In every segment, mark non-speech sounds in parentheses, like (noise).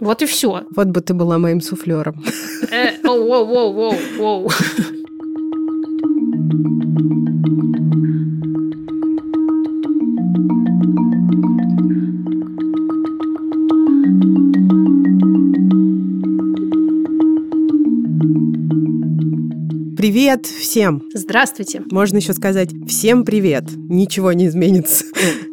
Вот и все. Вот бы ты была моим суфлером. Э, оу, оу, оу, оу, оу. Привет всем! Здравствуйте. Можно еще сказать всем привет. Ничего не изменится.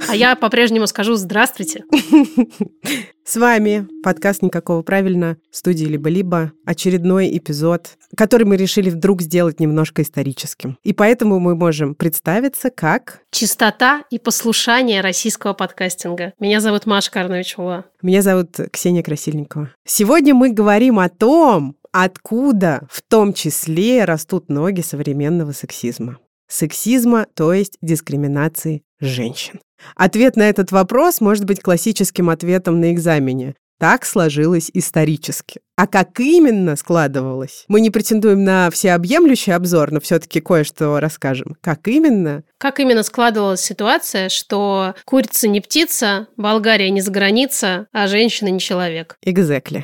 А я по-прежнему скажу здравствуйте. (laughs) С вами подкаст «Никакого правильно» студии «Либо-либо». Очередной эпизод, который мы решили вдруг сделать немножко историческим. И поэтому мы можем представиться как... Чистота и послушание российского подкастинга. Меня зовут Маша Карновичева. Меня зовут Ксения Красильникова. Сегодня мы говорим о том, откуда в том числе растут ноги современного сексизма. Сексизма, то есть дискриминации женщин. Ответ на этот вопрос может быть классическим ответом на экзамене. Так сложилось исторически. А как именно складывалось? Мы не претендуем на всеобъемлющий обзор, но все-таки кое-что расскажем. Как именно? Как именно складывалась ситуация, что курица не птица, Болгария не за граница, а женщина не человек? Exactly.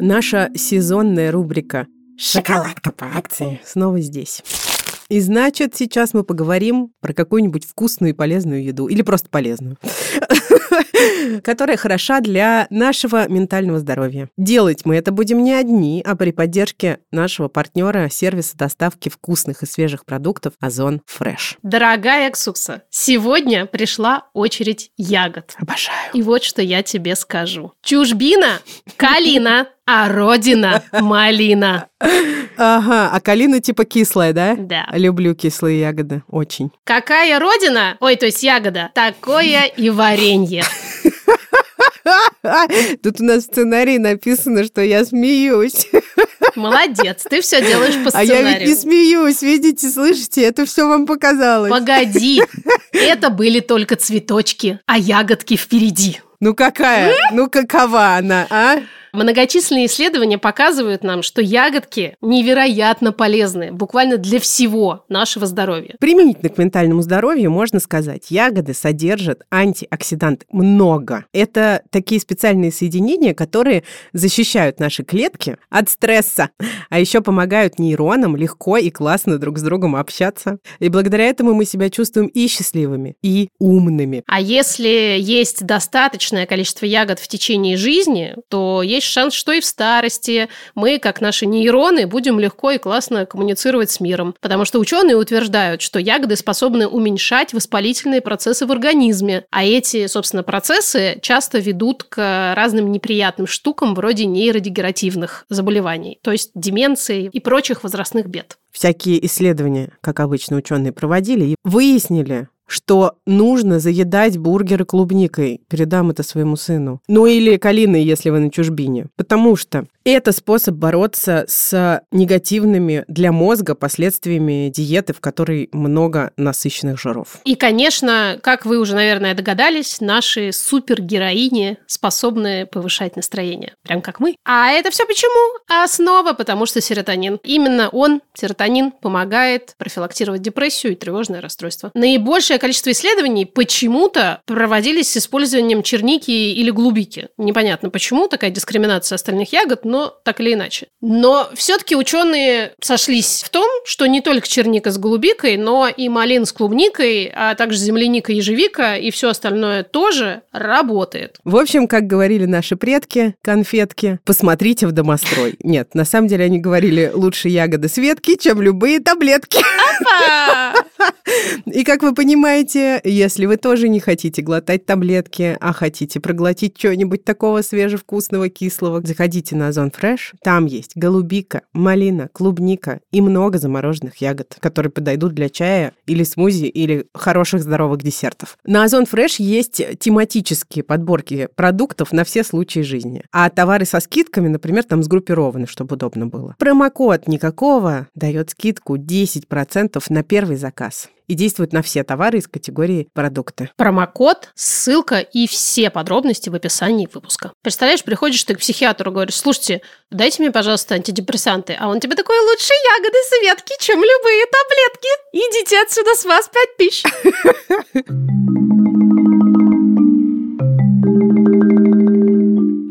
Наша сезонная рубрика Шоколадка по акции. снова здесь. И значит, сейчас мы поговорим про какую-нибудь вкусную и полезную еду. Или просто полезную. (laughs) которая хороша для нашего ментального здоровья. Делать мы это будем не одни, а при поддержке нашего партнера сервиса доставки вкусных и свежих продуктов Озон Fresh. Дорогая Ксукса, сегодня пришла очередь ягод. Обожаю. И вот что я тебе скажу. Чужбина – калина, а родина (laughs) – малина. Ага, а калина типа кислая, да? Да. Люблю кислые ягоды, очень. Какая родина? Ой, то есть ягода. Такое и варенье. (laughs) Тут у нас в сценарии написано, что я смеюсь. (laughs) Молодец, ты все делаешь по А я ведь сценарию. не смеюсь, видите, слышите, это все вам показалось. Погоди, это были только цветочки, а ягодки впереди. Ну какая? Ну какова она, а? Многочисленные исследования показывают нам, что ягодки невероятно полезны, буквально для всего нашего здоровья. Применительно к ментальному здоровью можно сказать, ягоды содержат антиоксиданты много. Это такие специальные соединения, которые защищают наши клетки от стресса, а еще помогают нейронам легко и классно друг с другом общаться. И благодаря этому мы себя чувствуем и счастливыми, и умными. А если есть достаточное количество ягод в течение жизни, то есть шанс, что и в старости мы, как наши нейроны, будем легко и классно коммуницировать с миром. Потому что ученые утверждают, что ягоды способны уменьшать воспалительные процессы в организме. А эти, собственно, процессы часто ведут к разным неприятным штукам вроде нейродегеративных заболеваний, то есть деменции и прочих возрастных бед. Всякие исследования, как обычно ученые проводили, выяснили, что нужно заедать бургеры клубникой. Передам это своему сыну. Ну или калиной, если вы на чужбине. Потому что это способ бороться с негативными для мозга последствиями диеты, в которой много насыщенных жиров. И, конечно, как вы уже, наверное, догадались, наши супергероини способны повышать настроение, прям как мы. А это все почему? Основа, потому что серотонин. Именно он, серотонин, помогает профилактировать депрессию и тревожное расстройство. Наибольшее количество исследований почему-то проводились с использованием черники или голубики. Непонятно почему, такая дискриминация остальных ягод, но так или иначе. Но все-таки ученые сошлись в том, что не только черника с голубикой, но и малин с клубникой, а также земляника, ежевика и все остальное тоже работает. В общем, как говорили наши предки, конфетки, посмотрите в домострой. Нет, на самом деле они говорили лучше ягоды Светки, чем любые таблетки. И как вы понимаете, если вы тоже не хотите глотать таблетки, а хотите проглотить что-нибудь такого свежевкусного, кислого, заходите на Озон Fresh. Там есть голубика, малина, клубника и много замороженных ягод, которые подойдут для чая или смузи, или хороших здоровых десертов. На Озон Fresh есть тематические подборки продуктов на все случаи жизни. А товары со скидками, например, там сгруппированы, чтобы удобно было. Промокод никакого дает скидку 10% на первый заказ. И действует на все товары из категории продукты. Промокод, ссылка и все подробности в описании выпуска. Представляешь, приходишь ты к психиатру, говоришь, слушайте, дайте мне, пожалуйста, антидепрессанты. А он тебе такой, лучше ягоды Светки, чем любые таблетки. Идите отсюда, с вас пять тысяч. (laughs)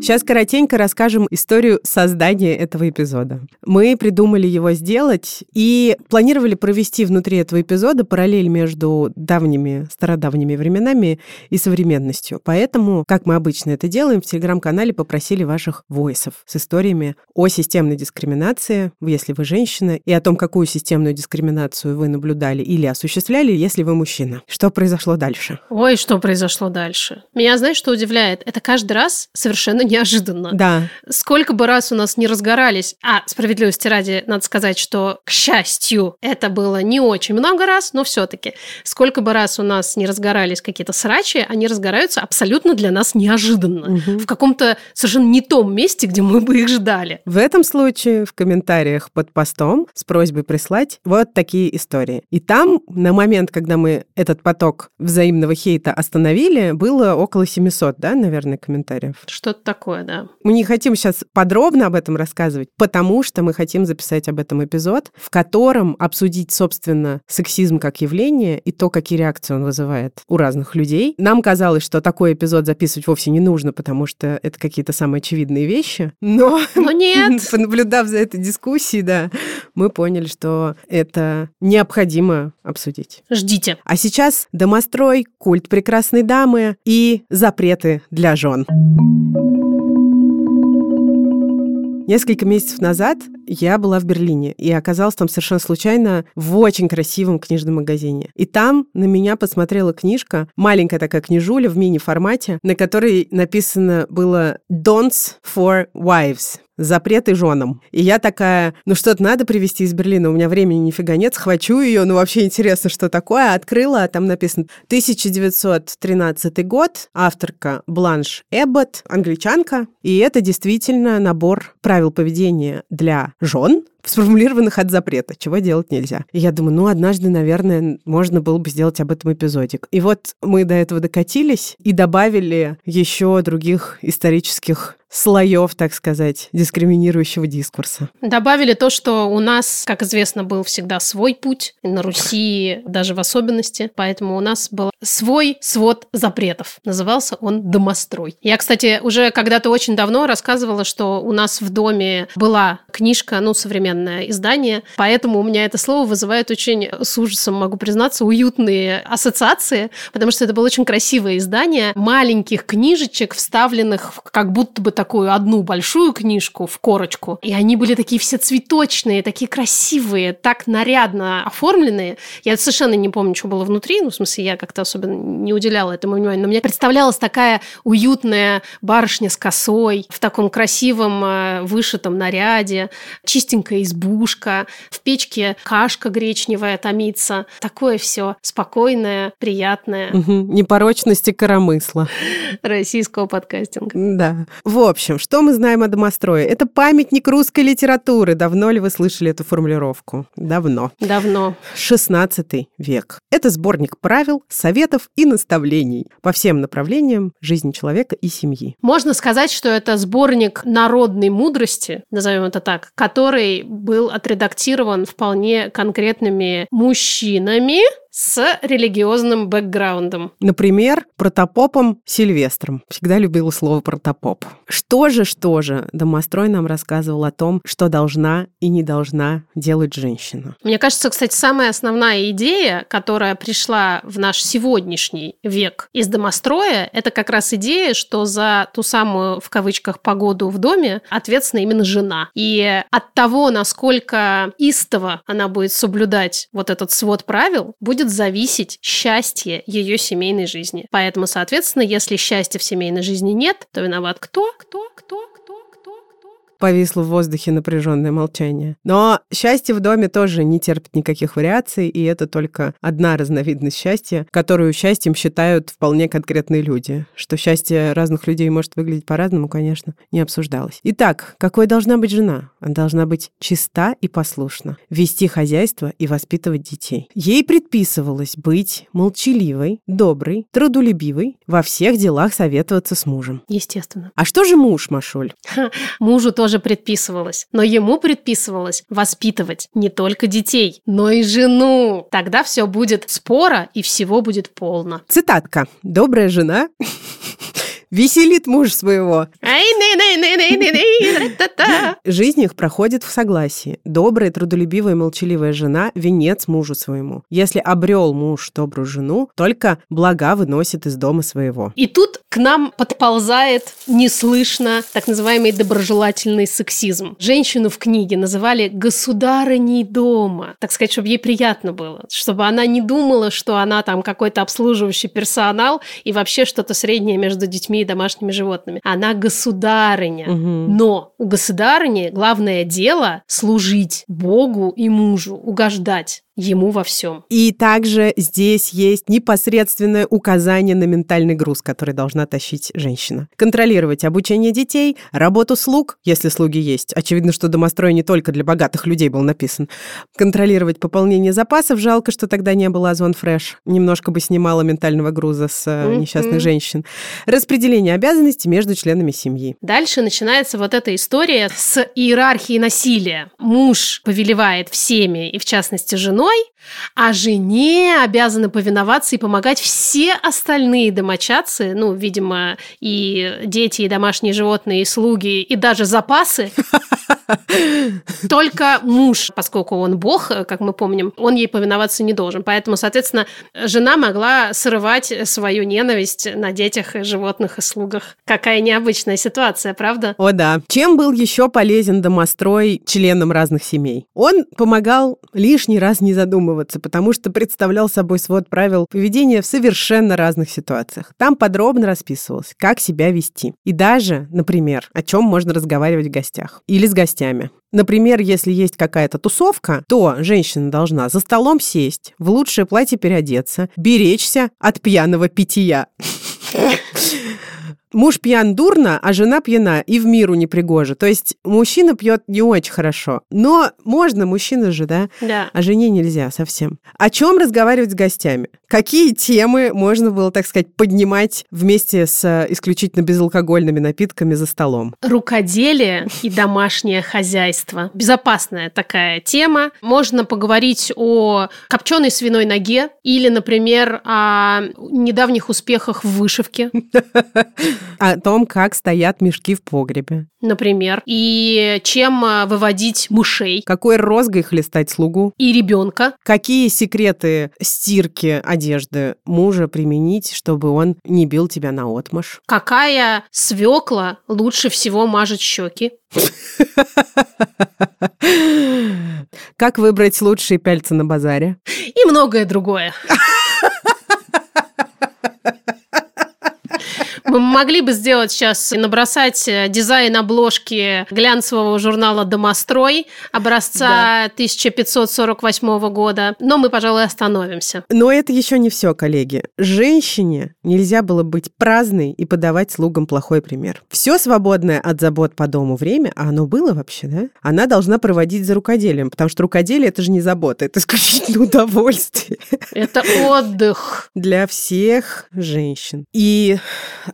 Сейчас коротенько расскажем историю создания этого эпизода. Мы придумали его сделать и планировали провести внутри этого эпизода параллель между давними, стародавними временами и современностью. Поэтому, как мы обычно это делаем, в телеграм-канале попросили ваших войсов с историями о системной дискриминации, если вы женщина, и о том, какую системную дискриминацию вы наблюдали или осуществляли, если вы мужчина. Что произошло дальше? Ой, что произошло дальше? Меня, знаешь, что удивляет? Это каждый раз совершенно неожиданно. Да. Сколько бы раз у нас не разгорались, а справедливости ради, надо сказать, что, к счастью, это было не очень много раз, но все-таки, сколько бы раз у нас не разгорались какие-то срачи, они разгораются абсолютно для нас неожиданно. Мгм. В каком-то совершенно не том месте, где мы бы их ждали. В этом случае в комментариях под постом с просьбой прислать вот такие истории. И там на момент, когда мы этот поток взаимного хейта остановили, было около 700, да, наверное, комментариев. Что-то такое, да. Мы не хотим сейчас подробно об этом рассказывать, потому что мы хотим записать об этом эпизод, в котором обсудить, собственно, сексизм как явление и то, какие реакции он вызывает у разных людей. Нам казалось, что такой эпизод записывать вовсе не нужно, потому что это какие-то самые очевидные вещи. Но Но нет. (laughs) Понаблюдав за этой дискуссией, да, мы поняли, что это необходимо обсудить. Ждите. А сейчас домострой, культ прекрасной дамы и запреты для жен. Несколько месяцев назад я была в Берлине и оказалась там совершенно случайно в очень красивом книжном магазине. И там на меня посмотрела книжка, маленькая такая книжуля в мини-формате, на которой написано было «Don'ts for Wives». Запреты женам. И я такая, ну что-то надо привезти из Берлина, у меня времени нифига нет, схвачу ее, ну вообще интересно, что такое. Открыла, там написано 1913 год, авторка Бланш Эббот, англичанка. И это действительно набор правил поведения для жен, сформулированных от запрета, чего делать нельзя. И я думаю, ну, однажды, наверное, можно было бы сделать об этом эпизодик. И вот мы до этого докатились и добавили еще других исторических слоев, так сказать, дискриминирующего дискурса. Добавили то, что у нас, как известно, был всегда свой путь, на Руси даже в особенности, поэтому у нас был свой свод запретов. Назывался он «Домострой». Я, кстати, уже когда-то очень давно рассказывала, что у нас в доме была книжка, ну, современное издание, поэтому у меня это слово вызывает очень, с ужасом могу признаться, уютные ассоциации, потому что это было очень красивое издание маленьких книжечек, вставленных в как будто бы такую одну большую книжку в корочку. И они были такие все цветочные, такие красивые, так нарядно оформленные. Я совершенно не помню, что было внутри. Ну, в смысле, я как-то особенно не уделяла этому внимания. Но мне представлялась такая уютная барышня с косой, в таком красивом э, вышитом наряде, чистенькая избушка, в печке кашка гречневая томится. Такое все спокойное, приятное Мгм. Непорочности коромысла. российского подкастинга. Да. В общем, что мы знаем о домострое? Это памятник русской литературы. Давно ли вы слышали эту формулировку? Давно. Давно. 16 век. Это сборник правил, советов и наставлений по всем направлениям жизни человека и семьи. Можно сказать, что это сборник народной мудрости, назовем это так, который был отредактирован вполне конкретными мужчинами с религиозным бэкграундом. Например, протопопом Сильвестром. Всегда любила слово протопоп. Что же, что же, домострой нам рассказывал о том, что должна и не должна делать женщина. Мне кажется, кстати, самая основная идея, которая пришла в наш сегодняшний век из домостроя, это как раз идея, что за ту самую, в кавычках, погоду в доме ответственна именно жена. И от того, насколько истово она будет соблюдать вот этот свод правил, будет зависеть счастье ее семейной жизни. Поэтому, соответственно, если счастья в семейной жизни нет, то виноват? Кто? Кто? Кто? Повисло в воздухе напряженное молчание. Но счастье в доме тоже не терпит никаких вариаций, и это только одна разновидность счастья, которую счастьем считают вполне конкретные люди. Что счастье разных людей может выглядеть по-разному, конечно, не обсуждалось. Итак, какой должна быть жена? Она должна быть чиста и послушна, вести хозяйство и воспитывать детей. Ей предписывалось быть молчаливой, доброй, трудолюбивой, во всех делах советоваться с мужем. Естественно. А что же муж, Машуль? (laughs) Мужу тоже предписывалось. Но ему предписывалось воспитывать не только детей, но и жену. Тогда все будет спора и всего будет полно. Цитатка. «Добрая жена (laughs) веселит муж своего. Жизнь их проходит в согласии. Добрая, трудолюбивая, молчаливая жена – венец мужу своему. Если обрел муж добрую жену, только блага выносит из дома своего. И тут к нам подползает неслышно так называемый доброжелательный сексизм. Женщину в книге называли государыней дома. Так сказать, чтобы ей приятно было. Чтобы она не думала, что она там какой-то обслуживающий персонал и вообще что-то среднее между детьми и домашними животными. Она государыня. Мгм. Но у государыни главное дело служить Богу и мужу, угождать ему во всем. И также здесь есть непосредственное указание на ментальный груз, который должна тащить женщина. Контролировать обучение детей, работу слуг, если слуги есть. Очевидно, что домострой не только для богатых людей был написан. Контролировать пополнение запасов. Жалко, что тогда не было Озон Фреш. Немножко бы снимало ментального груза с э, несчастных женщин. Распределение обязанностей между членами семьи. Дальше начинается вот эта история с иерархией насилия. Муж повелевает всеми, и в частности женой, домой а жене обязаны повиноваться и помогать все остальные домочадцы, ну, видимо, и дети, и домашние животные, и слуги, и даже запасы. (laughs) Только муж, поскольку он бог, как мы помним, он ей повиноваться не должен. Поэтому, соответственно, жена могла срывать свою ненависть на детях, животных и слугах. Какая необычная ситуация, правда? О да. Чем был еще полезен домострой членам разных семей? Он помогал лишний раз не задумываться, потому что представлял собой свод правил поведения в совершенно разных ситуациях. Там подробно расписывалось, как себя вести. И даже, например, о чем можно разговаривать в гостях или с гостями. Например, если есть какая-то тусовка, то женщина должна за столом сесть, в лучшее платье переодеться, беречься от пьяного питья. (laughs) Муж пьян дурно, а жена пьяна и в миру не пригожа. То есть мужчина пьет не очень хорошо. Но можно, мужчина же, да? Да. А жене нельзя совсем. О чем разговаривать с гостями? Какие темы можно было, так сказать, поднимать вместе с э, исключительно безалкогольными напитками за столом? Рукоделие и домашнее хозяйство. Безопасная такая тема. Можно поговорить о копченой свиной ноге или, например, о недавних успехах в вышивке, (laughs) (laughs) О том, как стоят мешки в погребе. например, и чем а, выводить мышей Какой розгой хлестать слугу? и ребенка. Какие секреты стирки одежды мужа применить, чтобы он не бил тебя на отмаш? Какая свекла лучше всего мажет щеки? (laughs) Как выбрать лучшие пяльцы на базаре? и многое другое. (laughs) Мы могли бы сделать сейчас и набросать э, дизайн обложки глянцевого журнала «Домострой» образца 1548 года, но мы, пожалуй, остановимся. Но это еще не все, коллеги. Женщине нельзя было быть праздной и подавать слугам плохой пример. Все свободное от забот по дому время, а оно было вообще, да? Она должна проводить за рукоделием, потому что рукоделие это же не забота, это исключительно (laughs) удовольствие Это отдых. для всех женщин. И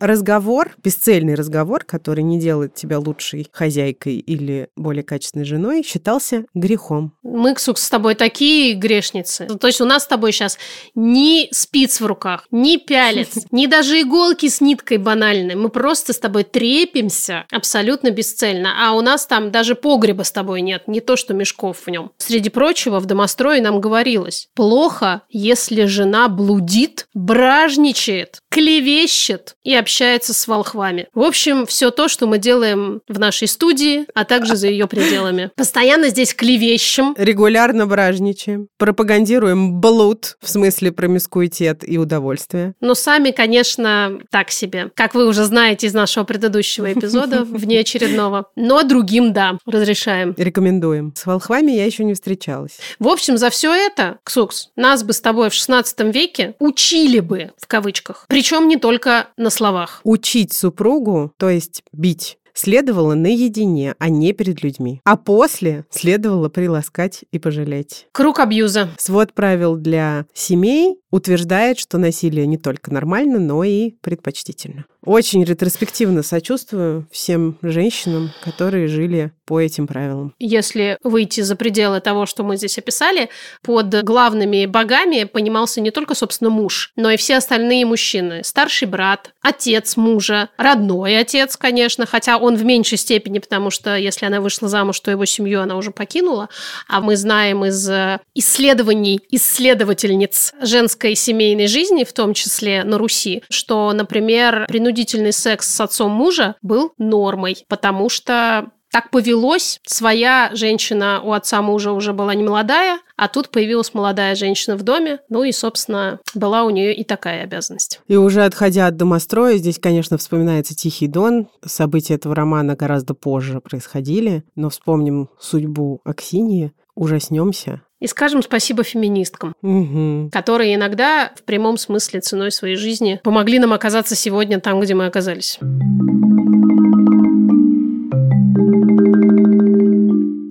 разговор, бесцельный разговор, который не делает тебя лучшей хозяйкой или более качественной женой, считался грехом. Мы, Ксукс, с тобой такие грешницы. То есть у нас с тобой сейчас ни спиц в руках, ни пялец, (laughs) ни даже иголки с ниткой банальной. Мы просто с тобой трепимся абсолютно бесцельно. А у нас там даже погреба с тобой нет, не то что мешков в нем. Среди прочего, в домострое нам говорилось, плохо, если жена блудит, бражничает, клевещет и общается с волхвами. В общем, все то, что мы делаем в нашей студии, а также за ее пределами. Постоянно здесь клевещем, Регулярно бражничаем, пропагандируем блуд, в смысле промискуитет и удовольствие. Но сами, конечно, так себе. Как вы уже знаете из нашего предыдущего эпизода, (laughs) внеочередного. Но другим, да, разрешаем. Рекомендуем. С волхвами я еще не встречалась. В общем, за все это, Ксукс, нас бы с тобой в 16 веке учили бы, в кавычках. Причем не только на словах. Учить супругу, то есть бить, следовало наедине, а не перед людьми. А после следовало приласкать и пожалеть. Круг абьюза. Свод правил для семей утверждает, что насилие не только нормально, но и предпочтительно. Очень ретроспективно сочувствую всем женщинам, которые жили по этим правилам. Если выйти за пределы того, что мы здесь описали, под главными богами понимался не только, собственно, муж, но и все остальные мужчины. Старший брат, отец мужа, родной отец, конечно, хотя он в меньшей степени, потому что если она вышла замуж, то его семью она уже покинула. А мы знаем из э, исследований исследовательниц женской семейной жизни, в том числе на Руси, что, например, принудительно принудительный секс с отцом мужа был нормой, потому что так повелось, своя женщина у отца мужа уже была не молодая, а тут появилась молодая женщина в доме, ну и, собственно, была у нее и такая обязанность. И уже отходя от домостроя, здесь, конечно, вспоминается «Тихий дон». События этого романа гораздо позже происходили, но вспомним судьбу Аксинии, ужаснемся. И скажем спасибо феминисткам, угу. которые иногда в прямом смысле ценой своей жизни помогли нам оказаться сегодня там, где мы оказались.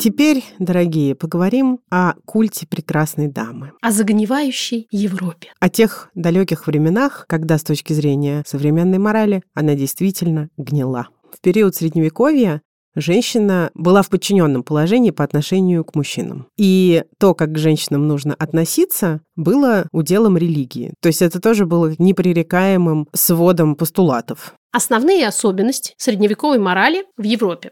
Теперь, дорогие, поговорим о культе прекрасной дамы. О загнивающей Европе. О тех далеких временах, когда с точки зрения современной морали она действительно гнила. В период Средневековья женщина была в подчиненном положении по отношению к мужчинам. И то, как к женщинам нужно относиться, было уделом религии. То есть это тоже было непререкаемым сводом постулатов. Основные особенности средневековой морали в Европе.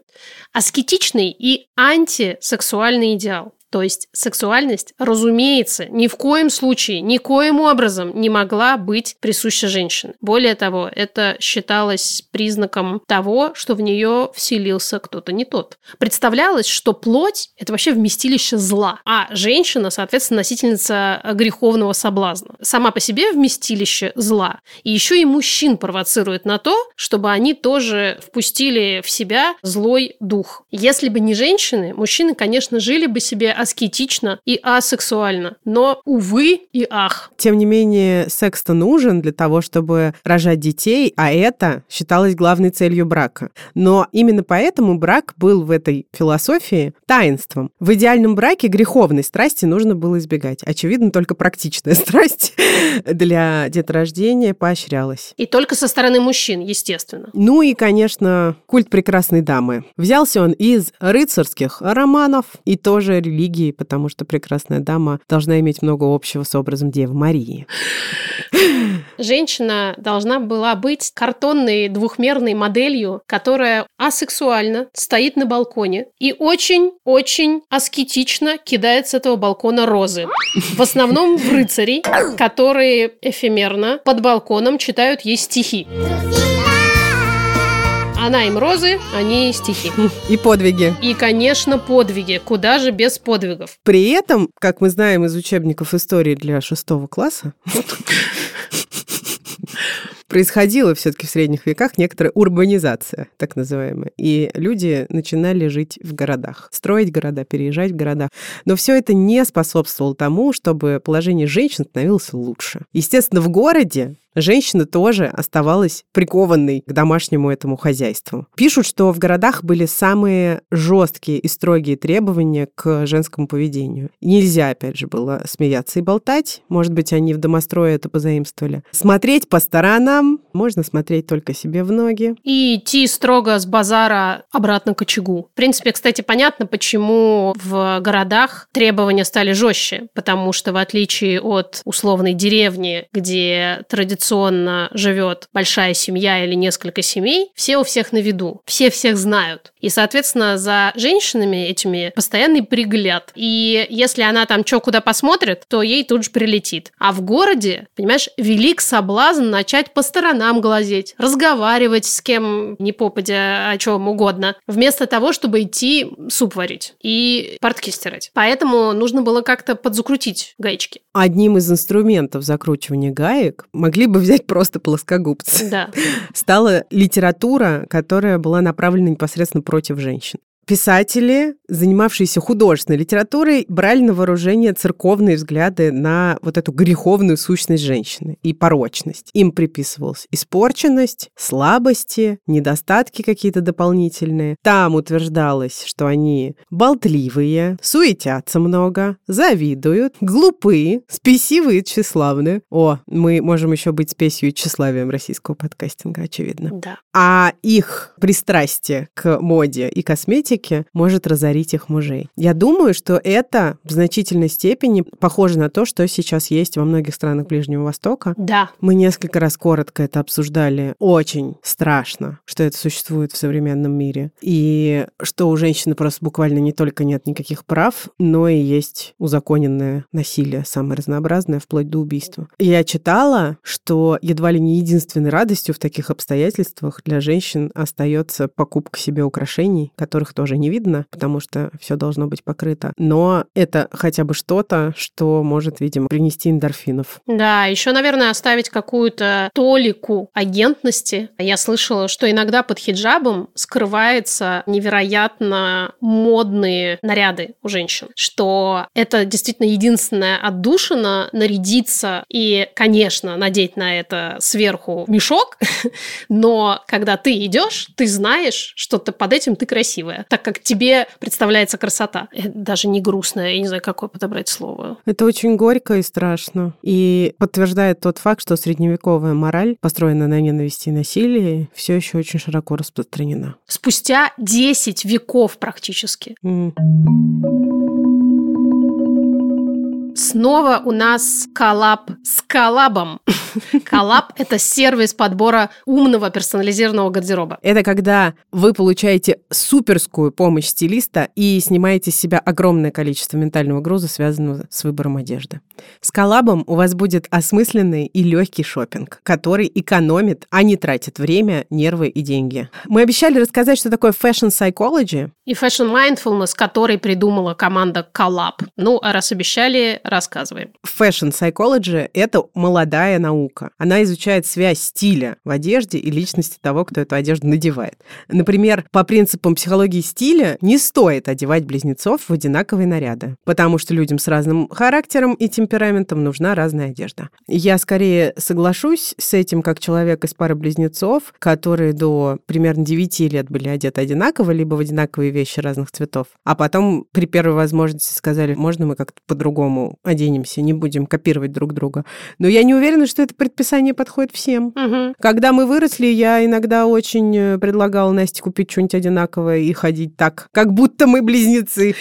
Аскетичный и антисексуальный идеал. То есть сексуальность, разумеется, ни в коем случае, никоим образом не могла быть присуща женщине. Более того, это считалось признаком того, что в нее вселился кто-то не тот. Представлялось, что плоть – это вообще вместилище зла, а женщина, соответственно, носительница греховного соблазна. Сама по себе вместилище зла. И еще и мужчин провоцирует на то, чтобы они тоже впустили в себя злой дух. Если бы не женщины, мужчины, конечно, жили бы себе аскетично и асексуально. Но, увы и ах. Тем не менее, секс-то нужен для того, чтобы рожать детей, а это считалось главной целью брака. Но именно поэтому брак был в этой философии таинством. В идеальном браке греховной страсти нужно было избегать. Очевидно, только практичная (laughs) страсть для деторождения поощрялась. И только со стороны мужчин, естественно. Ну и, конечно, культ прекрасной дамы. Взялся он из рыцарских романов и тоже религии религии, потому что прекрасная дама должна иметь много общего с образом Девы Марии. Женщина должна была быть картонной двухмерной моделью, которая асексуально стоит на балконе и очень-очень аскетично кидает с этого балкона розы. В основном в рыцарей, которые эфемерно под балконом читают ей стихи. Она им розы, они стихи. И подвиги. И, конечно, подвиги. Куда же без подвигов? При этом, как мы знаем из учебников истории для шестого класса, происходила все-таки в средних веках некоторая урбанизация, так называемая. И люди начинали жить в городах, строить города, переезжать в города. Но все это не способствовало тому, чтобы положение женщин становилось лучше. Естественно, в городе женщина тоже оставалась прикованной к домашнему этому хозяйству. Пишут, что в городах были самые жесткие и строгие требования к женскому поведению. Нельзя, опять же, было смеяться и болтать. Может быть, они в домострое это позаимствовали. Смотреть по сторонам. Можно смотреть только себе в ноги. И идти строго с базара обратно к очагу. В принципе, кстати, понятно, почему в городах требования стали жестче. Потому что, в отличие от условной деревни, где традиционно традиционно живет большая семья или несколько семей, все у всех на виду, все всех знают. И, соответственно, за женщинами этими постоянный пригляд. И если она там что куда посмотрит, то ей тут же прилетит. А в городе, понимаешь, велик соблазн начать по сторонам глазеть, разговаривать с кем не попадя о чем угодно, вместо того, чтобы идти суп варить и портки стирать. Поэтому нужно было как-то подзакрутить гаечки. Одним из инструментов закручивания гаек могли бы взять просто плоскогубцы. Да. Стала литература, которая была направлена непосредственно против женщин. Писатели, занимавшиеся художественной литературой, брали на вооружение церковные взгляды на вот эту греховную сущность женщины и порочность. Им приписывалась испорченность, слабости, недостатки какие-то дополнительные. Там утверждалось, что они болтливые, суетятся много, завидуют, глупые, спесивые и тщеславные. О, мы можем еще быть спесью и тщеславием российского подкастинга, очевидно. Да. А их пристрастие к моде и косметике может разорить их мужей. Я думаю, что это в значительной степени похоже на то, что сейчас есть во многих странах Ближнего Востока. Да. Мы несколько раз коротко это обсуждали. Очень страшно, что это существует в современном мире. И что у женщины просто буквально не только нет никаких прав, но и есть узаконенное насилие, самое разнообразное, вплоть до убийства. Я читала, что едва ли не единственной радостью в таких обстоятельствах для женщин остается покупка себе украшений, которых тоже не видно, потому что все должно быть покрыто. Но это хотя бы что-то, что может, видимо, принести эндорфинов. Да, еще, наверное, оставить какую-то толику агентности. Я слышала, что иногда под хиджабом скрывается невероятно модные наряды у женщин, что это действительно единственная отдушина нарядиться и, конечно, надеть на это сверху мешок, (laughs) но когда ты идешь, ты знаешь, что ты под этим ты красивая, так как тебе представляется красота. Это даже не грустная, я не знаю, какое подобрать слово. Это очень горько и страшно. И подтверждает тот факт, что средневековая мораль, построенная на ненависти и насилии, все еще очень широко распространена. Спустя 10 веков практически. М. Снова у нас коллаб с коллабом. (laughs) Коллаб – это сервис подбора умного персонализированного гардероба. Это когда вы получаете суперскую помощь стилиста и снимаете с себя огромное количество ментального груза, связанного с выбором одежды. С коллабом у вас будет осмысленный и легкий шопинг, который экономит, а не тратит время, нервы и деньги. Мы обещали рассказать, что такое fashion psychology. И fashion mindfulness, который придумала команда Collab. Ну, а раз обещали, рассказываем. Fashion psychology — это молодая наука. Она изучает связь стиля в одежде и личности того, кто эту одежду надевает. Например, по принципам психологии стиля не стоит одевать близнецов в одинаковые наряды, потому что людям с разным характером и темпераментом нужна разная одежда. Я скорее соглашусь с этим как человек из пары близнецов, которые до примерно 9 лет были одеты одинаково, либо в одинаковые вещи разных цветов, а потом при первой возможности сказали, можно мы как-то по-другому оденемся, не будем копировать друг друга. Но я не уверена, что это предписание подходит всем. Мгм. Когда мы выросли, я иногда очень э, предлагала Насте купить что-нибудь одинаковое и ходить так, как будто мы близнецы.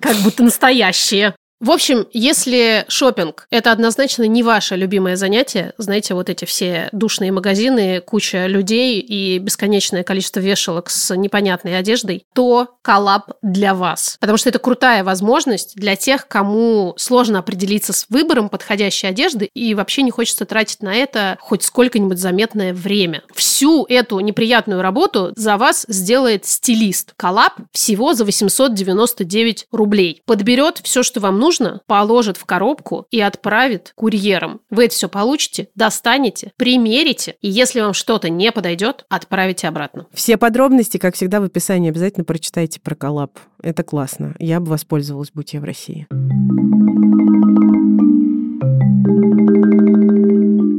Как будто настоящие. В общем, если шопинг это однозначно не ваше любимое занятие, знаете, вот эти все душные магазины, куча людей и бесконечное количество вешалок с непонятной одеждой, то коллаб для вас. Потому что это крутая возможность для тех, кому сложно определиться с выбором подходящей одежды и вообще не хочется тратить на это хоть сколько-нибудь заметное время. Всю эту неприятную работу за вас сделает стилист. Коллаб всего за 899 рублей. Подберет все, что вам нужно, положит в коробку и отправит курьером. Вы это все получите, достанете, примерите, и если вам что-то не подойдет, отправите обратно. Все подробности, как всегда, в описании обязательно прочитайте про коллаб. Это классно. Я бы воспользовалась, будь я в России.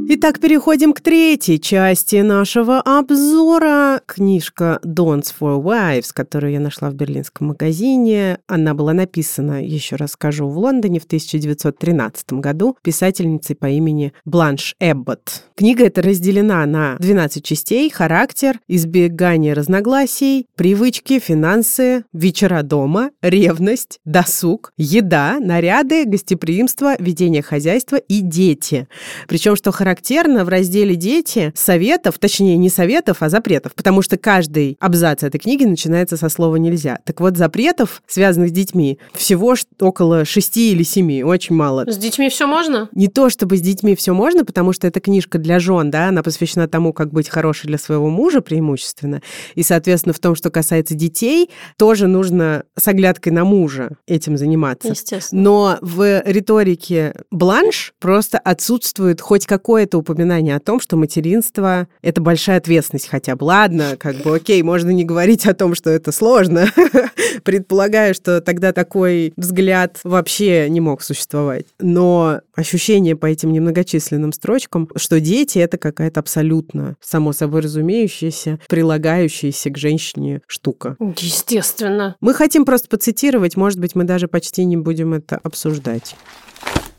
Итак, переходим к третьей части нашего обзора. Книжка Don'ts for Wives, которую я нашла в берлинском магазине. Она была написана, еще раз скажу, в Лондоне в 1913 году писательницей по имени Бланш Эбботт. Книга эта разделена на 12 частей. Характер, избегание разногласий, привычки, финансы, вечера дома, ревность, досуг, еда, наряды, гостеприимство, ведение хозяйства и дети. Причем, что характерно, в разделе «Дети» советов, точнее, не советов, а запретов, потому что каждый абзац этой книги начинается со слова «нельзя». Так вот, запретов, связанных с детьми, всего около шести или семи, очень мало. С детьми все можно? Не то, чтобы с детьми все можно, потому что это книжка для жен, да, она посвящена тому, как быть хорошей для своего мужа преимущественно. И, соответственно, в том, что касается детей, тоже нужно с оглядкой на мужа этим заниматься. Естественно. Но в риторике Бланш просто отсутствует хоть какое-то это упоминание о том, что материнство — это большая ответственность хотя бы. Ладно, как бы окей, можно не говорить о том, что это сложно. (laughs) Предполагаю, что тогда такой взгляд вообще не мог существовать. Но ощущение по этим немногочисленным строчкам, что дети — это какая-то абсолютно само собой разумеющаяся, прилагающаяся к женщине штука. Естественно. Мы хотим просто поцитировать, может быть, мы даже почти не будем это обсуждать.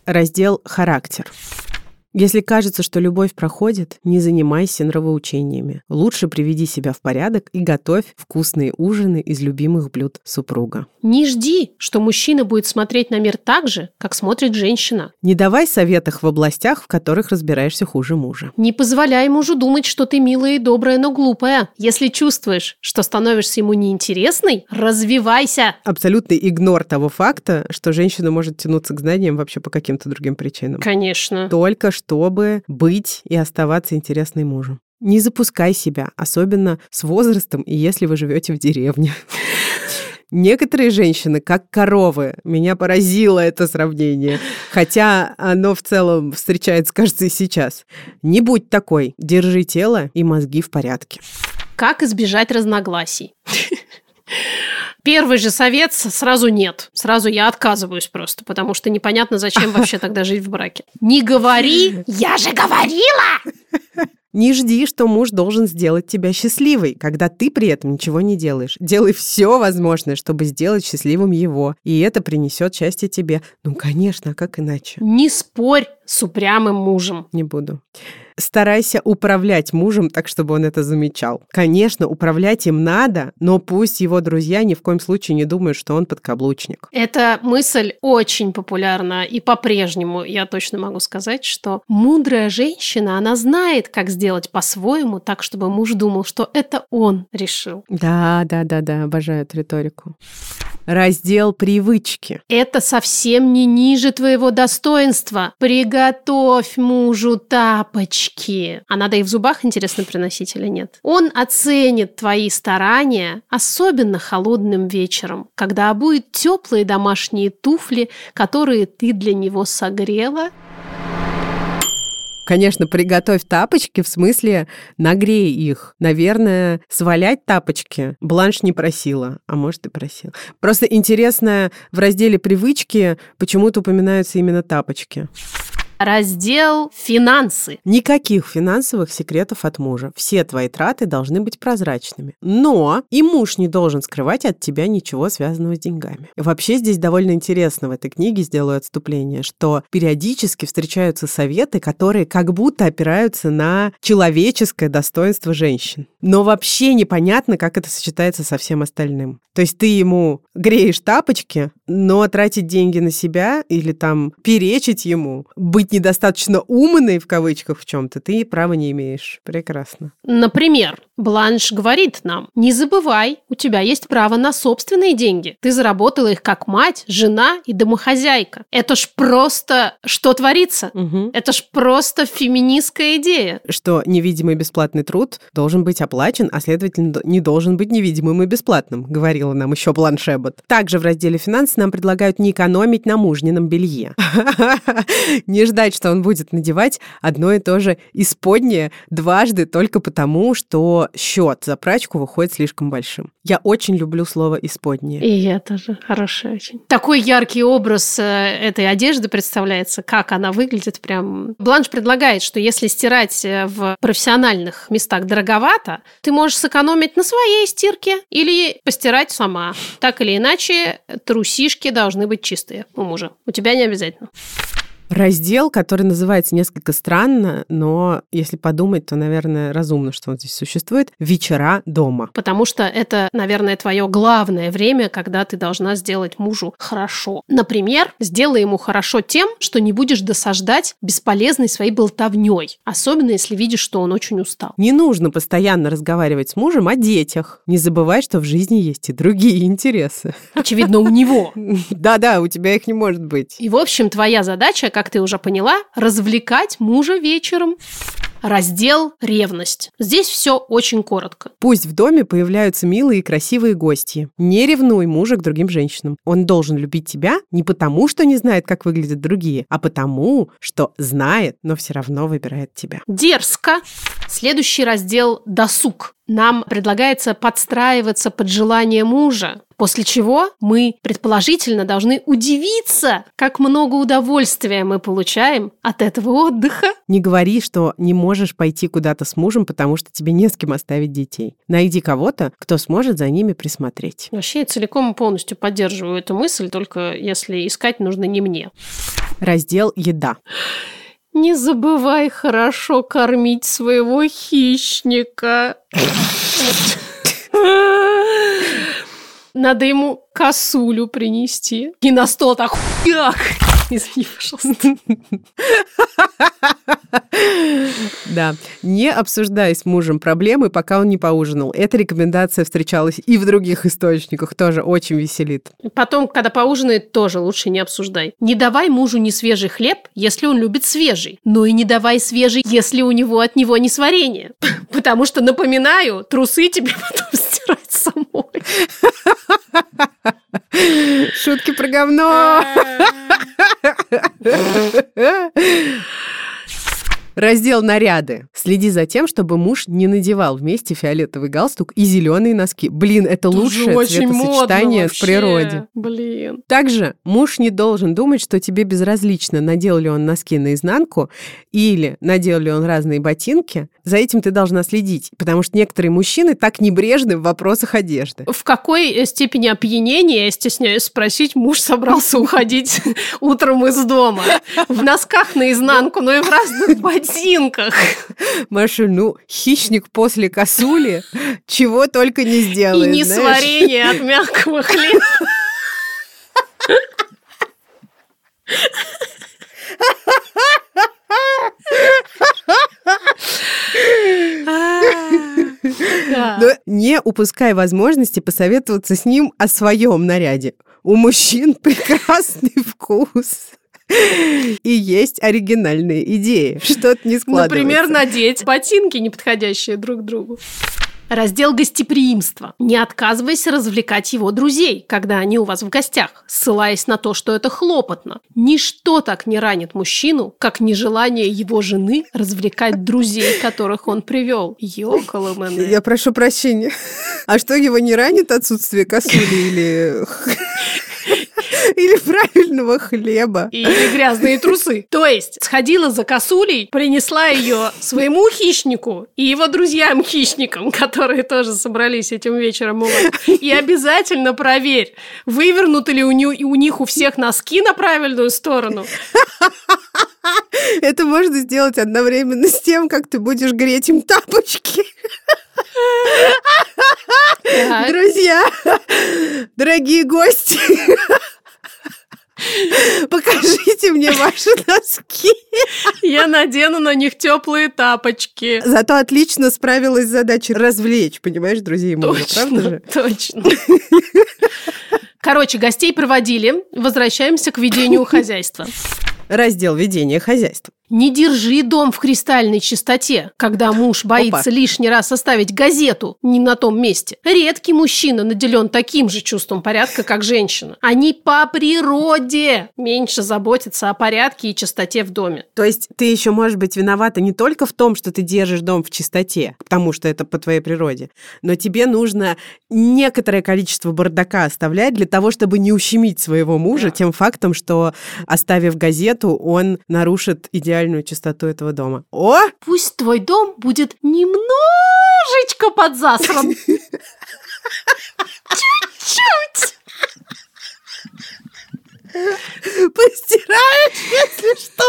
Раздел «Характер». Если кажется, что любовь проходит, не занимайся нравоучениями. Лучше приведи себя в порядок и готовь вкусные ужины из любимых блюд супруга. Не жди, что мужчина будет смотреть на мир так же, как смотрит женщина. Не давай советах в областях, в которых разбираешься хуже мужа. Не позволяй мужу думать, что ты милая и добрая, но глупая. Если чувствуешь, что становишься ему неинтересной, развивайся. Абсолютный игнор того факта, что женщина может тянуться к знаниям вообще по каким-то другим причинам. Конечно. Только чтобы быть и оставаться интересной мужу. Не запускай себя, особенно с возрастом и если вы живете в деревне. (laughs) Некоторые женщины, как коровы, меня поразило это сравнение, хотя оно в целом встречается, кажется, и сейчас. Не будь такой, держи тело и мозги в порядке. Как избежать разногласий? Первый же совет сразу нет. Сразу я отказываюсь просто, потому что непонятно, зачем вообще тогда жить в браке. Не говори, я же говорила! Не жди, что муж должен сделать тебя счастливой, когда ты при этом ничего не делаешь. Делай все возможное, чтобы сделать счастливым его, и это принесет счастье тебе. Ну, конечно, как иначе? Не спорь с упрямым мужем. Не буду. Старайся управлять мужем так, чтобы он это замечал. Конечно, управлять им надо, но пусть его друзья ни в коем случае не думают, что он подкаблучник. Эта мысль очень популярна, и по-прежнему я точно могу сказать, что мудрая женщина, она знает, как сделать по-своему, так, чтобы муж думал, что это он решил. Да, да, да, да, обожаю эту риторику. Раздел привычки. Это совсем не ниже твоего достоинства. Приготовь мужу тапочки. А надо и в зубах, интересно, приносить или нет? Он оценит твои старания, особенно холодным вечером, когда обует теплые домашние туфли, которые ты для него согрела Конечно, приготовь тапочки, в смысле нагрей их. Наверное, свалять тапочки Бланш не просила, а может и просила. Просто интересно, в разделе «Привычки» почему-то упоминаются именно тапочки. Раздел «Финансы». Никаких финансовых секретов от мужа. Все твои траты должны быть прозрачными. Но и муж не должен скрывать от тебя ничего связанного с деньгами. Вообще здесь довольно интересно в этой книге, сделаю отступление, что периодически встречаются советы, которые как будто опираются на человеческое достоинство женщин. Но вообще непонятно, как это сочетается со всем остальным. То есть ты ему греешь тапочки, но тратить деньги на себя или там перечить ему, быть недостаточно умной в кавычках в чем-то, ты права не имеешь. Прекрасно. Например, Бланш говорит нам, не забывай, у тебя есть право на собственные деньги. Ты заработала их как мать, жена и домохозяйка. Это ж просто что творится? Угу. Это ж просто феминистская идея. Что невидимый бесплатный труд должен быть оплачен, а следовательно не должен быть невидимым и бесплатным, говорила нам еще Бланшебот. Также в разделе «Финансы» нам предлагают не экономить на мужнином белье. (laughs) Не ждать, что он будет надевать одно и то же исподнее дважды только потому, что счет за прачку выходит слишком большим. Я очень люблю слово «исподнее». И я тоже. Хороший очень. Такой яркий образ э, этой одежды представляется, как она выглядит прям. Бланш предлагает, что если стирать э, в профессиональных местах дороговато, ты можешь сэкономить на своей стирке или постирать сама. Так или иначе, трусишки должны быть чистые у мужа. У тебя не обязательно раздел, который называется несколько странно, но если подумать, то, наверное, разумно, что он здесь существует. Вечера дома. Потому что это, наверное, твое главное время, когда ты должна сделать мужу хорошо. Например, сделай ему хорошо тем, что не будешь досаждать бесполезной своей болтовней. Особенно, если видишь, что он очень устал. Не нужно постоянно разговаривать с мужем о детях. Не забывай, что в жизни есть и другие интересы. Очевидно, у него. (laughs) Да-да, у тебя их не может быть. И, в общем, твоя задача как ты уже поняла, развлекать мужа вечером. Раздел «Ревность». Здесь все очень коротко. Пусть в доме появляются милые и красивые гости. Не ревнуй мужа к другим женщинам. Он должен любить тебя не потому, что не знает, как выглядят другие, а потому, что знает, но все равно выбирает тебя. Дерзко. Следующий раздел «Досуг». Нам предлагается подстраиваться под желание мужа, после чего мы, предположительно, должны удивиться, как много удовольствия мы получаем от этого отдыха. Не говори, что не можешь пойти куда-то с мужем, потому что тебе не с кем оставить детей. Найди кого-то, кто сможет за ними присмотреть. Вообще, я целиком и полностью поддерживаю эту мысль, только если искать нужно не мне. Раздел «Еда». Не забывай хорошо кормить своего хищника. (laughs) Надо ему косулю принести. И на стол так хуяк. (laughs) Извини, пожалуйста. Да. Не обсуждай с мужем проблемы, пока он не поужинал. Эта рекомендация встречалась и в других источниках. Тоже очень веселит. Потом, когда поужинает, тоже лучше не обсуждай. Не давай мужу не свежий хлеб, если он любит свежий. Ну и не давай свежий, если у него от него не сварение. (laughs) Потому что, напоминаю, трусы тебе (laughs) потом самой. Шутки про говно. Раздел «Наряды». Следи за тем, чтобы муж не надевал вместе фиолетовый галстук и зеленые носки. Блин, это Тоже лучшее очень цветосочетание модно в природе. Блин. Также муж не должен думать, что тебе безразлично, надел ли он носки наизнанку или надел ли он разные ботинки. За этим ты должна следить, потому что некоторые мужчины так небрежны в вопросах одежды. В какой э, степени опьянения, я стесняюсь спросить, муж собрался уходить (laughs) утром из дома? В носках наизнанку, но и в разных ботинках. (laughs) Маша, ну, хищник после косули чего только не И сделает. не знаешь. сварение от (laughs) мягкого хлеба. (laughs) Да. Но не упускай возможности посоветоваться с ним о своем наряде. У мужчин прекрасный вкус. (laughs) И есть оригинальные идеи. Что-то не складывается. Например, надеть ботинки, не подходящие друг другу. Раздел гостеприимства. Не отказывайся развлекать его друзей, когда они у вас в гостях, ссылаясь на то, что это хлопотно. Ничто так не ранит мужчину, как нежелание его жены развлекать друзей, которых он привел. Ёкало Я прошу прощения. (laughs) А что его не ранит отсутствие косули или... (laughs) Или правильного хлеба? Или грязные трусы. (laughs) То есть сходила за косулей, принесла ее своему хищнику и его друзьям-хищникам, которые тоже собрались этим вечером у вас. И обязательно проверь, вывернуты ли у, ню- у них у всех носки на правильную сторону. Это можно сделать одновременно с тем, как ты будешь греть им тапочки. Друзья, дорогие гости, (laughs) (laughs) покажите мне ваши носки. Я надену на них теплые тапочки. Зато отлично справилась с задачей развлечь, понимаешь, друзей мужа, правда же? точно. Короче, гостей проводили. Возвращаемся к ведению (laughs) хозяйства. Раздел ведения хозяйства. Не держи дом в кристальной чистоте, когда муж боится Опа. лишний раз оставить газету не на том месте. Редкий мужчина наделен таким же чувством порядка, как женщина. Они по природе меньше заботятся о порядке и чистоте в доме. То есть ты еще можешь быть виновата не только в том, что ты держишь дом в чистоте, потому что это по твоей природе, но тебе нужно некоторое количество бардака оставлять для того, чтобы не ущемить своего мужа тем фактом, что, оставив газету, он нарушит идеальную чистоту этого дома. О! Пусть твой дом будет немножечко подзасран. Чуть-чуть. Постираешь, если что!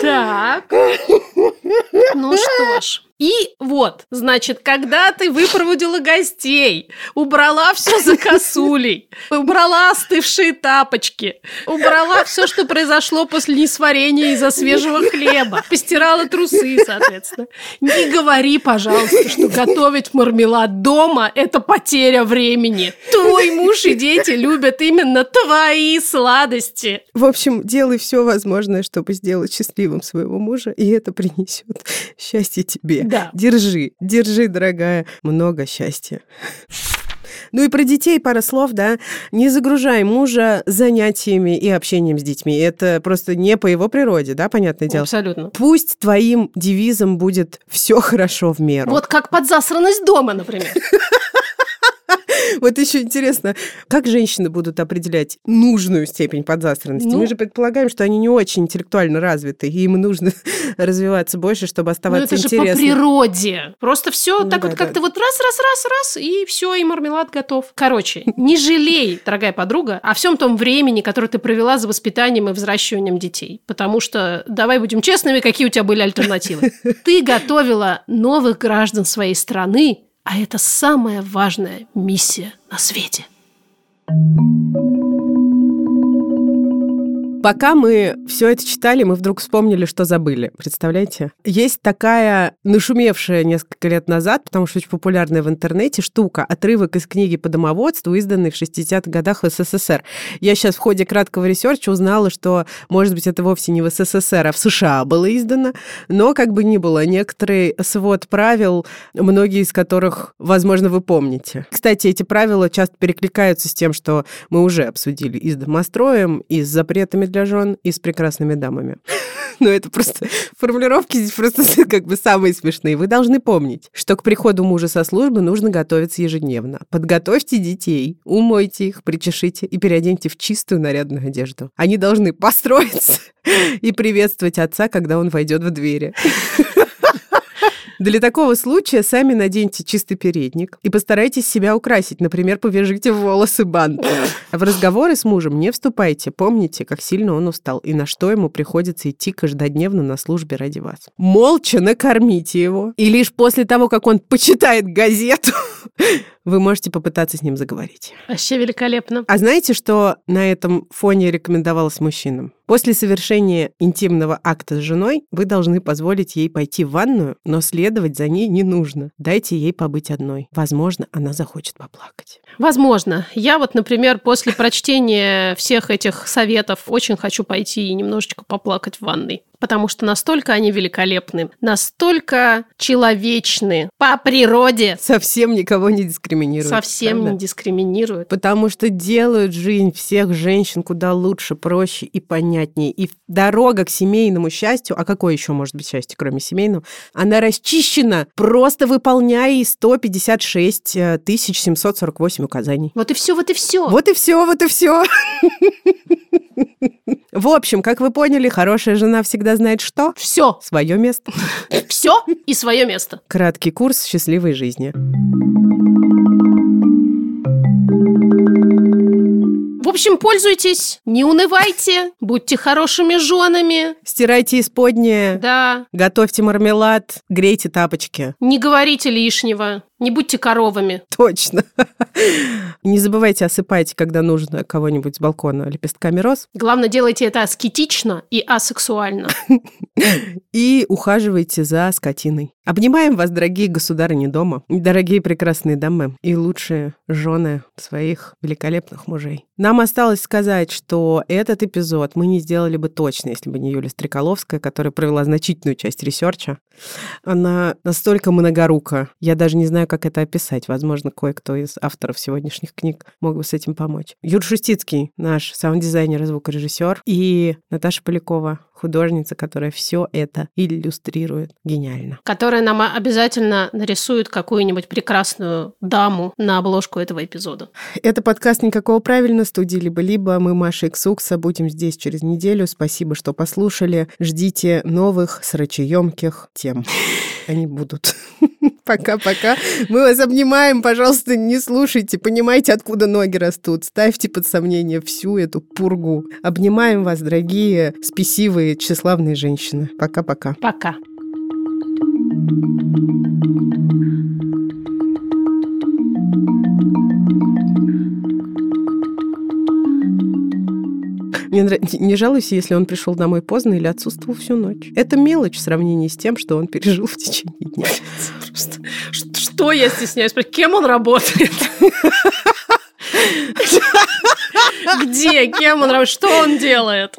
Так. Ну что ж, И вот, значит, когда ты выпроводила гостей, убрала все за косулей, убрала остывшие тапочки, убрала все, что произошло после несварения из-за свежего хлеба, постирала трусы, соответственно. Не говори, пожалуйста, что готовить мармелад дома – это потеря времени. Твой муж и дети любят именно твои сладости. В общем, делай все возможное, чтобы сделать счастливым своего мужа, и это принесет счастье тебе. (laughs) Да. Держи, держи, дорогая, много счастья. Ну и про детей пара слов, да. Не загружай мужа занятиями и общением с детьми. Это просто не по его природе, да, понятное дело. Абсолютно. Пусть твоим девизом будет все хорошо в меру. Вот как подзасранность дома, например. (laughs) (laughs) Вот еще интересно, как женщины будут определять нужную степень подзасранности? Ну. Мы же предполагаем, что они не очень интеллектуально развиты, и им нужно (laughs) развиваться больше, чтобы Ну оставаться это же по интересным. природе. Просто все Ну так да, вот да. как-то вот раз, раз, раз, раз, и все, и мармелад готов. Короче, не жалей, (laughs) дорогая подруга, о всем том времени, которое ты провела за воспитанием и взращиванием детей. Потому что, давай будем честными, какие у тебя были альтернативы. Ты готовила новых граждан своей страны, а это самая важная миссия на свете. Пока мы все это читали, мы вдруг вспомнили, что забыли. Представляете? Есть такая нашумевшая несколько лет назад, потому что очень популярная в интернете штука, отрывок из книги по домоводству, изданной в 60-х годах в СССР. Я сейчас в ходе краткого ресерча узнала, что, может быть, это вовсе не в СССР, а в США было издано, но как бы ни было, некоторый свод правил, многие из которых, возможно, вы помните. Кстати, эти правила часто перекликаются с тем, что мы уже обсудили и с домостроем, и с запретами для жен, и с прекрасными дамами. (laughs) Но это просто (laughs) формулировки здесь просто (laughs) как бы самые смешные. Вы должны помнить, что к приходу мужа со службы нужно готовиться ежедневно. Подготовьте детей, умойте их, причешите и переоденьте в чистую нарядную одежду. Они должны построиться и приветствовать отца, когда он войдет в двери. Для такого случая сами наденьте чистый передник и постарайтесь себя украсить. Например, повяжите волосы бантом. В разговоры с мужем не вступайте. Помните, как сильно он устал и на что ему приходится идти каждодневно на службе ради вас. Молча накормите его. И лишь после того, как он почитает газету, (laughs) вы можете попытаться с ним заговорить. Вообще великолепно. А знаете, что на этом фоне рекомендовалось мужчинам? После совершения интимного акта с женой вы должны позволить ей пойти в ванную, но следовать за ней не нужно. Дайте ей побыть одной. Возможно, она захочет поплакать. Возможно. Я вот, например, после прочтения всех этих советов очень хочу пойти и немножечко поплакать в ванной. Потому что настолько они великолепны, настолько человечны по природе, Совсем никого не дискриминируют. Совсем правда? не дискриминируют. Потому что делают жизнь всех женщин куда лучше, проще и понятнее. И дорога к семейному счастью, а какое еще может быть счастье, кроме семейного, она расчищена, просто выполняя 156 э, 748 указаний. Вот и все, вот и все. Вот и все, вот и все. (laughs) В общем, как вы поняли, хорошая жена всегда знает что? Все, Свое место. все и свое место. Краткий курс счастливой жизни. В общем, пользуйтесь, не унывайте, будьте хорошими женами. Стирайте исподнее, Да, готовьте мармелад, грейте тапочки. не говорите лишнего, не будьте коровами. Точно. (laughs) Не забывайте осыпать, когда нужно кого-нибудь с балкона лепестками роз. Главное, делайте это аскетично и асексуально. (laughs) И ухаживайте за скотиной. Обнимаем вас, дорогие государыни дома, дорогие прекрасные дамы и лучшие жены своих великолепных мужей. Нам осталось сказать, что этот эпизод мы не сделали бы точно, если бы не Юлия Стреколовская, которая провела значительную часть ресерча. Она настолько многорука. Я даже не знаю, как это описать. Возможно, кое-кто из авторов сегодняшних книг мог бы с этим помочь. Юра Шустицкий, наш саунд-дизайнер и звукорежиссер, и Наташа Полякова, художница, которая все это иллюстрирует гениально. Которая нам обязательно нарисует какую-нибудь прекрасную даму на обложку этого эпизода. Это подкаст «Никакого правильно» студии «Либо-либо». Мы, Маша Иксукса, будем здесь через неделю. Спасибо, что послушали. Ждите новых срачеемких тем. Они будут. Пока-пока. Мы вас обнимаем. Пожалуйста, не слушайте. Понимаете, откуда ноги растут. Ставьте под сомнение всю эту пургу. Обнимаем вас, дорогие, спесивые, тщеславные женщины. Пока-пока. Пока. Мне нрав- Не жалуйся, если он пришел домой поздно или отсутствовал всю ночь. Это мелочь в сравнении с тем, что он пережил в течение дня. Что, я стесняюсь? Кем он работает? (laughs) Где? Кем он работает? Что он делает?